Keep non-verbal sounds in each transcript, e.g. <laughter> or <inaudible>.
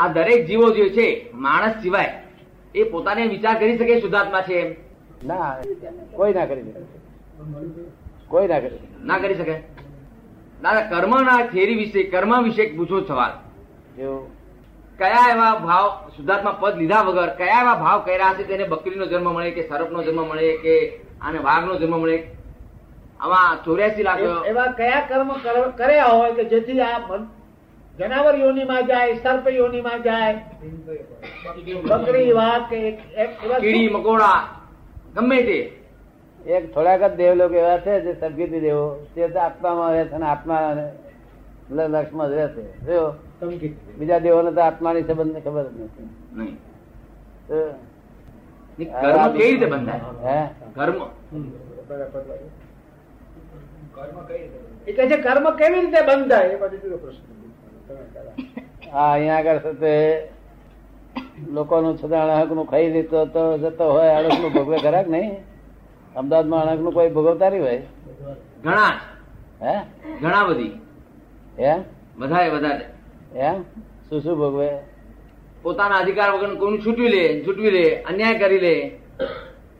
આ દરેક જીવો જે છે માણસ સિવાય એ પોતાને વિચાર કરી શકે શુદ્ધાત્મા છે એમ? ના કોઈ ના કરી શકે. કોઈ ના કરી ના કરી શકે? દાદા કર્મના થેરી વિશે કર્મ વિશે પૂછો સવાલ. કયા એવા ભાવ શુદ્ધાત્મા પદ લીધા વગર કયા એવા ભાવ કર્યા હશે તેને બકરીનો જન્મ મળે કે સરપનો જન્મ મળે કે આને વાઘનો જન્મ મળે? આમાં ચોર્યાસી લાખ એવા કયા કર્મ કર્યા હોય કે જેથી આ મન- જનાવર યોનીમાં જાય સર્પ યોનીમાં જાય. બકરી વાત કે કીડી મકોડા ગમે તે. એક થોડાક જ દેવલોક એવા છે જે સદગીતી દેવો. તે આત્મામાં રહે છે અને આત્મા લક્ષમાં રહે છે. બીજા દેવોને તો આત્માની સંબંધ ખબર જ નથી. કર્મ કેવી રીતે બંધાય? કર્મ કર્મ કેવી રીતે બંધાય? એ પછી પ્રશ્ન. આ અહીંયા આગળ છે લોકોનું છતાં અણહકનું ખાઈ લીધો તો જતો હોય અણકનું ભોગવે ખરાક નહીં? અમદાવાદમાં અણકનું કોઈ ભોગવતા નહીં હોય? ઘણા. હે? ઘણા બધી. હે? વધારે વધારે. હે? શું શું ભોગવે? પોતાના અધિકાર વગર કોઈનું છૂટવી લે છૂટવી લે અન્યાય કરી લે.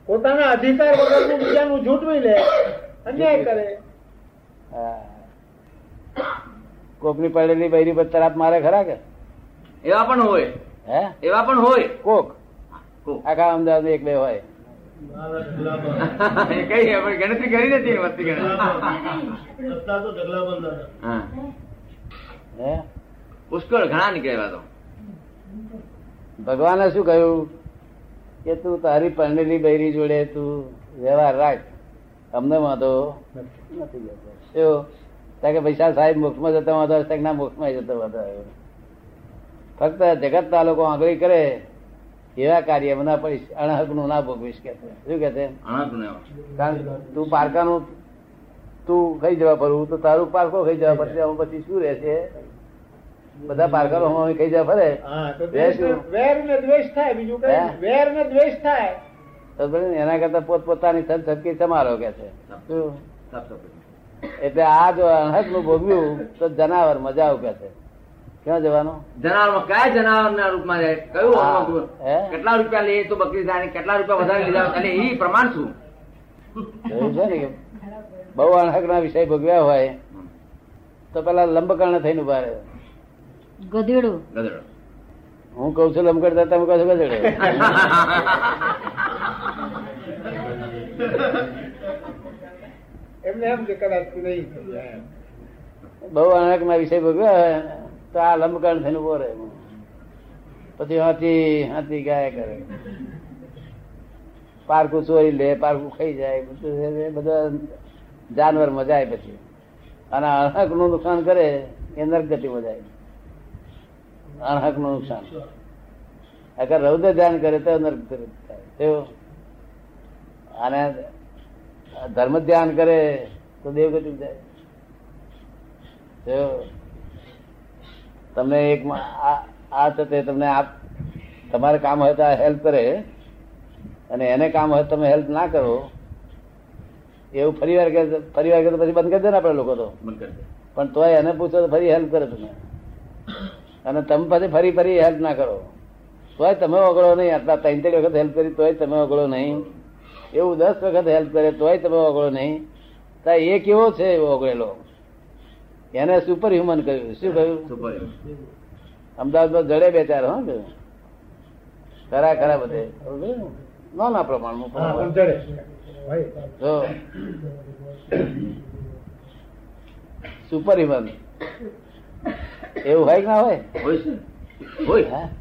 પોતાના અધિકાર વગર બીજાનું છૂટવી લે અન્યાય કરે. હા. કોકની પડેલી બૈરી પર તરાપ મારે ખરા કે? એવા પણ હોય. હે? એવા પણ હોય. કોક. આખા અમદાવાદ એક બે હોય. <laughs> ગણતરી કરી નથી વસ્તી ગણતરી. હે. પુષ્કળ ઘણા નીકળે એવા તો. ભગવાને શું કહ્યું? કે તું તારી પરણેલી બૈરી જોડે તું વ્યવહાર રાખ. અમને વાંધો? નથી. કે પૈસા સાહેબ મોક્ષમાં જતા વાંધો હશે ના મોક્ષમાં જતો વાંધો આવ્યો ફક્ત જગતના લોકો આંગળી કરે એવા કાર્ય ના પડીશ અણહકનું ના ભોગવીશ કે શું કે છે? કારણ કે તું પારકાનું તું ખાઈ જવા ફરવું તો તારું પારકો ખાઈ જવા પછી આમાં પછી શું રહેશે? બધા પારકાનો હમણાં ખાઈ જવા ફરે વેર ને દ્વેષ થાય બીજું કઈ વેર ને દ્વેષ થાય. તો ભલે ને એના કરતા પોત પોતાની સદસદકી સમારો કે છે. એટલે આ જો અણહકનું ભોગવ્યું તો જનાવર મજા આવ કે છે? ક્યાં જવાનું? જનાવર કયા જનાવરના રૂપમાં જાય કયું? કેટલા રૂપિયા લે તો બકરી થાય કેટલા રૂપિયા વધારે લીધા અને એ પ્રમાણ શું? છે ને બહુ અણહક ના વિષય ભોગવ્યા હોય તો પેલા લંબકર્ણ થઈને ઊભા રહે. ગધેડું. ગધેડું. હું કઉ છું લંબકર્ણ તમે કહો છો ગધેડો. <laughs> એમને એમ કે કદાચ નહીં બહુ અણહક ના વિષય ભોગવ્યા હોય તો આ લંબકર્ણ થઈને ઊભો રહે. પછી હાથી હાથી ગાય કરે. પારકું ચોરી લે પારકું ખાઈ જાય, બધું જાનવર મજાય પછી. અને અણહકનું નુકસાન કરે, એ નરગતિ મજાય. અણહકનું નુકસાન. અગર રૌદ્ર ધ્યાન કરે તો નરગતિ થાય? અને ધર્મ ધ્યાન કરે તો દેવગતિ જાય. તમને એક આ- તે તમને આપ તમારે કામ હોય તો હેલ્પ કરે અને એને કામ હોય તમે હેલ્પ ના કરો એવું ફરી વાર કે ફરી વાર કે તો પછી બંધ કરી દે ને આપણે લોકો તો. પણ તોય એને પૂછો તો ફરી હેલ્પ કરે તમે. અને તમે પછી ફરી ફરી હેલ્પ ના કરો. તોય તમે ઓગળો નહીં. આટલા ત્રણ ત્રણ વખત હેલ્પ કરી તોય તમે ઓગળો નહીં. એવું દસ વખત હેલ્પ કરે તોય તમે ઓગળો નહીં. તો એ કેવો છે એવો ઓગળેલો. એને સુપર હ્યુમન કહ્યું. શું કહ્યું? સુપર. અમદાવાદમાં જડે બે ચાર હો કે ખરા ખરા બધે. નાના પ્રમાણમાં જડે. જો. સુપર હ્યુમન એવું હોય કે ના હોય? હોય છે હોય. હે?